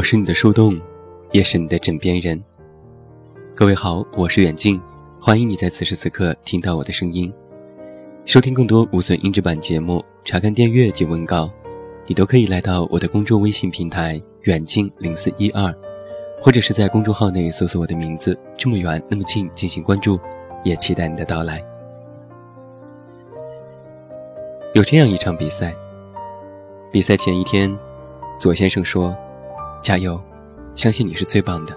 我是你的树洞，也是你的枕边人。各位好，我是远近，欢迎你在此时此刻听到我的声音。收听更多无损音质版节目，查看电阅及文稿，你都可以来到我的公众微信平台远近零四一二，或者是在公众号内搜索我的名字这么远那么近进行关注，也期待你的到来。有这样一场比赛，比赛前一天，左先生说：“加油，相信你是最棒的。”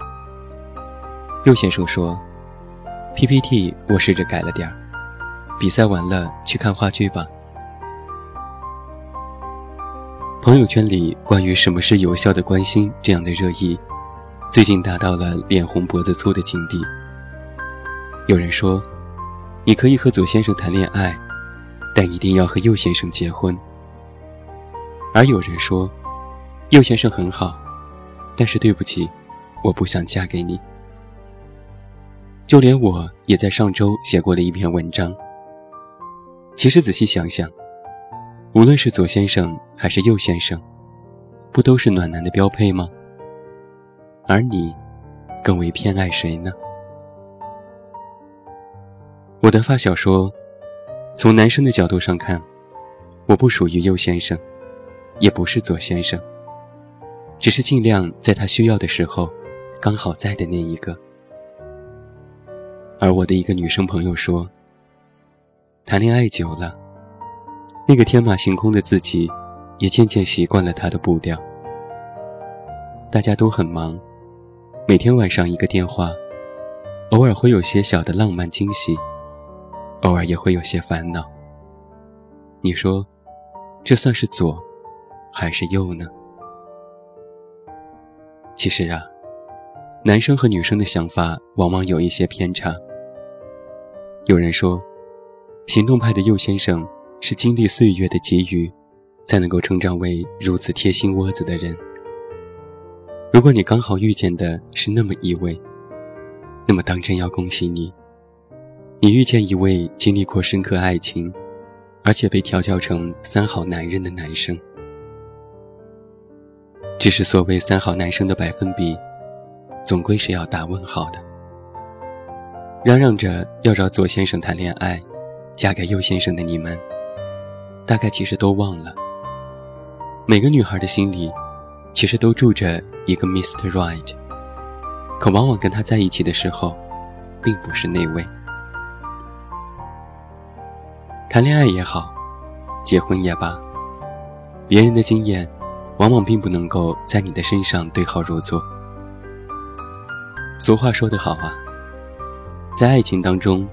右先生说：“PPT 我试着改了点儿，比赛完了去看话剧吧。”朋友圈里关于什么是有效的关心这样的热议，最近达到了脸红脖子粗的境地。有人说：“你可以和左先生谈恋爱。”但一定要和右先生结婚。而有人说，右先生很好，但是对不起，我不想嫁给你。就连我也在上周写过了一篇文章。其实仔细想想，无论是左先生还是右先生，不都是暖男的标配吗？而你，更为偏爱谁呢？我的发小说。从男生的角度上看，我不属于右先生，也不是左先生，只是尽量在他需要的时候，刚好在的那一个。而我的一个女生朋友说，谈恋爱久了，那个天马行空的自己，也渐渐习惯了他的步调。大家都很忙，每天晚上一个电话，偶尔会有些小的浪漫惊喜。偶尔也会有些烦恼。你说，这算是左，还是右呢？其实啊，男生和女生的想法往往有一些偏差。有人说，行动派的右先生是经历岁月的给予，才能够成长为如此贴心窝子的人。如果你刚好遇见的是那么一位，那么当真要恭喜你。你遇见一位经历过深刻爱情，而且被调教成三好男人的男生。只是所谓三好男生的百分比，总归是要打问号的。嚷嚷着要找左先生谈恋爱，嫁给右先生的你们，大概其实都忘了，每个女孩的心里，其实都住着一个 Mr. Right，可往往跟他在一起的时候，并不是那位。谈恋爱也好，结婚也罢，别人的经验，往往并不能够在你的身上对号入座。俗话说得好啊，在爱情当中，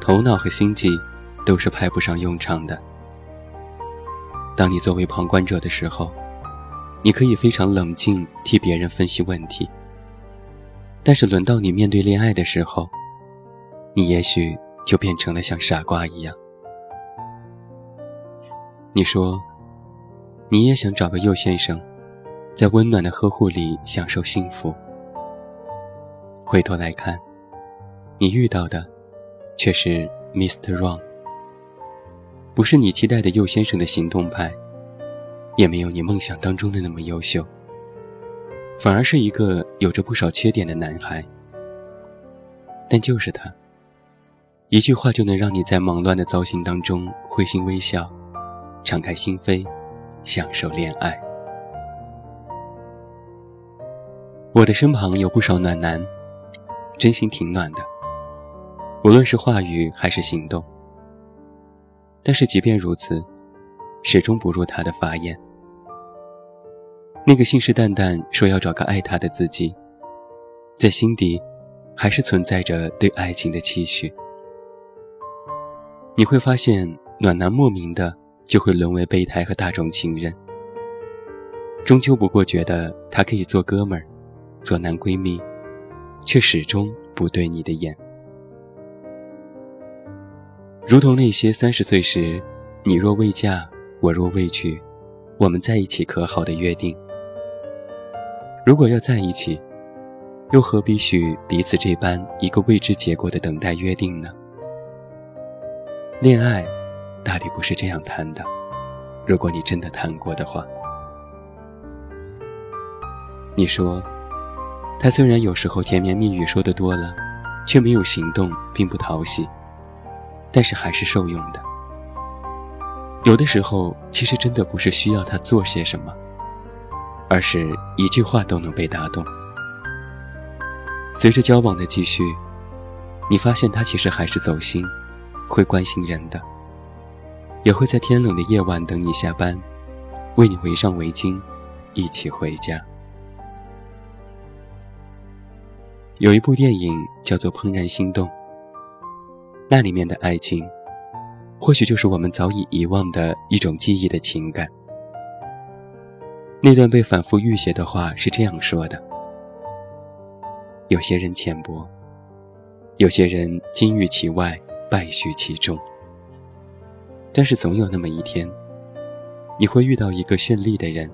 头脑和心计都是派不上用场的。当你作为旁观者的时候，你可以非常冷静替别人分析问题，但是轮到你面对恋爱的时候，你也许就变成了像傻瓜一样。你说，你也想找个右先生，在温暖的呵护里享受幸福。回头来看，你遇到的却是 Mr. Wrong，不是你期待的右先生的行动派，也没有你梦想当中的那么优秀，反而是一个有着不少缺点的男孩。但就是他，一句话就能让你在忙乱的糟心当中会心微笑。敞开心扉，享受恋爱。我的身旁有不少暖男，真心挺暖的，无论是话语还是行动。但是即便如此，始终不入他的法眼。那个信誓旦旦说要找个爱他的自己，在心底，还是存在着对爱情的期许。你会发现，暖男莫名的。就会沦为备胎和大众情人，终究不过觉得他可以做哥们儿，做男闺蜜，却始终不对你的眼。如同那些三十岁时，你若未嫁，我若未娶，我们在一起可好的约定。如果要在一起，又何必许彼此这般一个未知结果的等待约定呢？恋爱。大抵不是这样谈的。如果你真的谈过的话，你说，他虽然有时候甜言蜜语说的多了，却没有行动，并不讨喜，但是还是受用的。有的时候，其实真的不是需要他做些什么，而是一句话都能被打动。随着交往的继续，你发现他其实还是走心，会关心人的，也会在天冷的夜晚等你下班，为你围上围巾，一起回家。有一部电影叫做《怦然心动》，那里面的爱情。或许就是我们早已遗忘的一种记忆的情感。那段被反复预写的话是这样说的：有些人浅薄，有些人金玉其外，败絮其中。但是总有那么一天，你会遇到一个绚丽的人，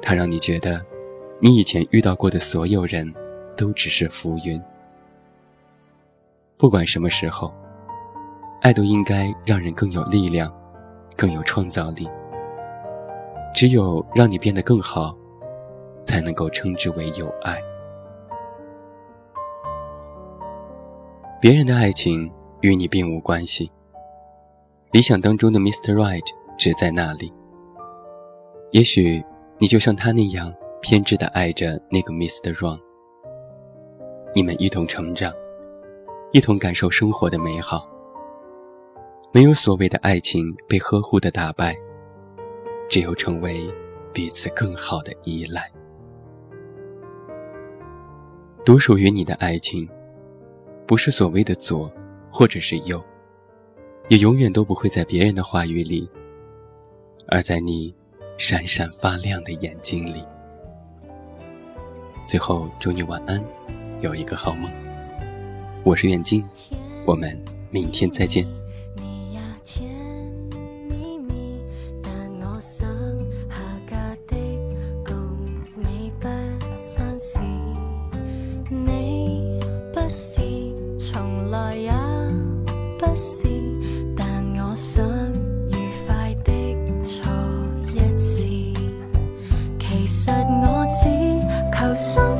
他让你觉得，你以前遇到过的所有人，都只是浮云。不管什么时候。爱都应该让人更有力量，更有创造力。只有让你变得更好，才能够称之为有爱。别人的爱情与你并无关系。理想当中的 Mr. Right 只在那里。也许你就像他那样偏执的爱着那个 Mr. Wrong。你们一同成长，一同感受生活的美好。没有所谓的爱情被呵护的打败，只有成为彼此更好的依赖。独属于你的爱情，不是所谓的左，或者是右，也永远都不会在别人的话语里，而在你闪闪发亮的眼睛里。最后，祝你晚安，有一个好梦。我是远近，我们明天再见。其实我只求相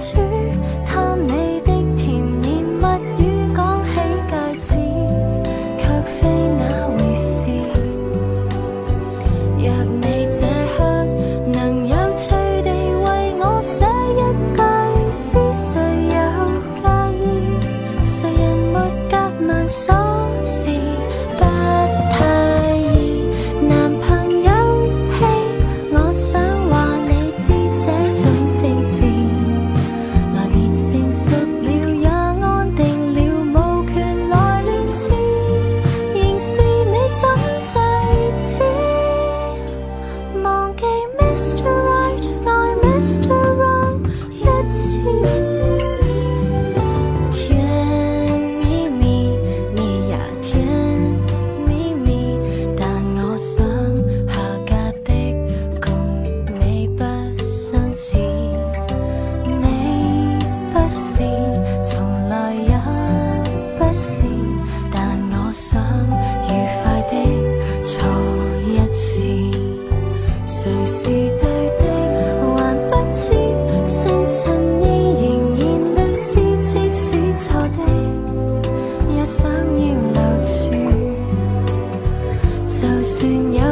是从来也不是但我想愉快的错一次谁是对的还不知新衬依仍然都是即使错的也想要留住就算有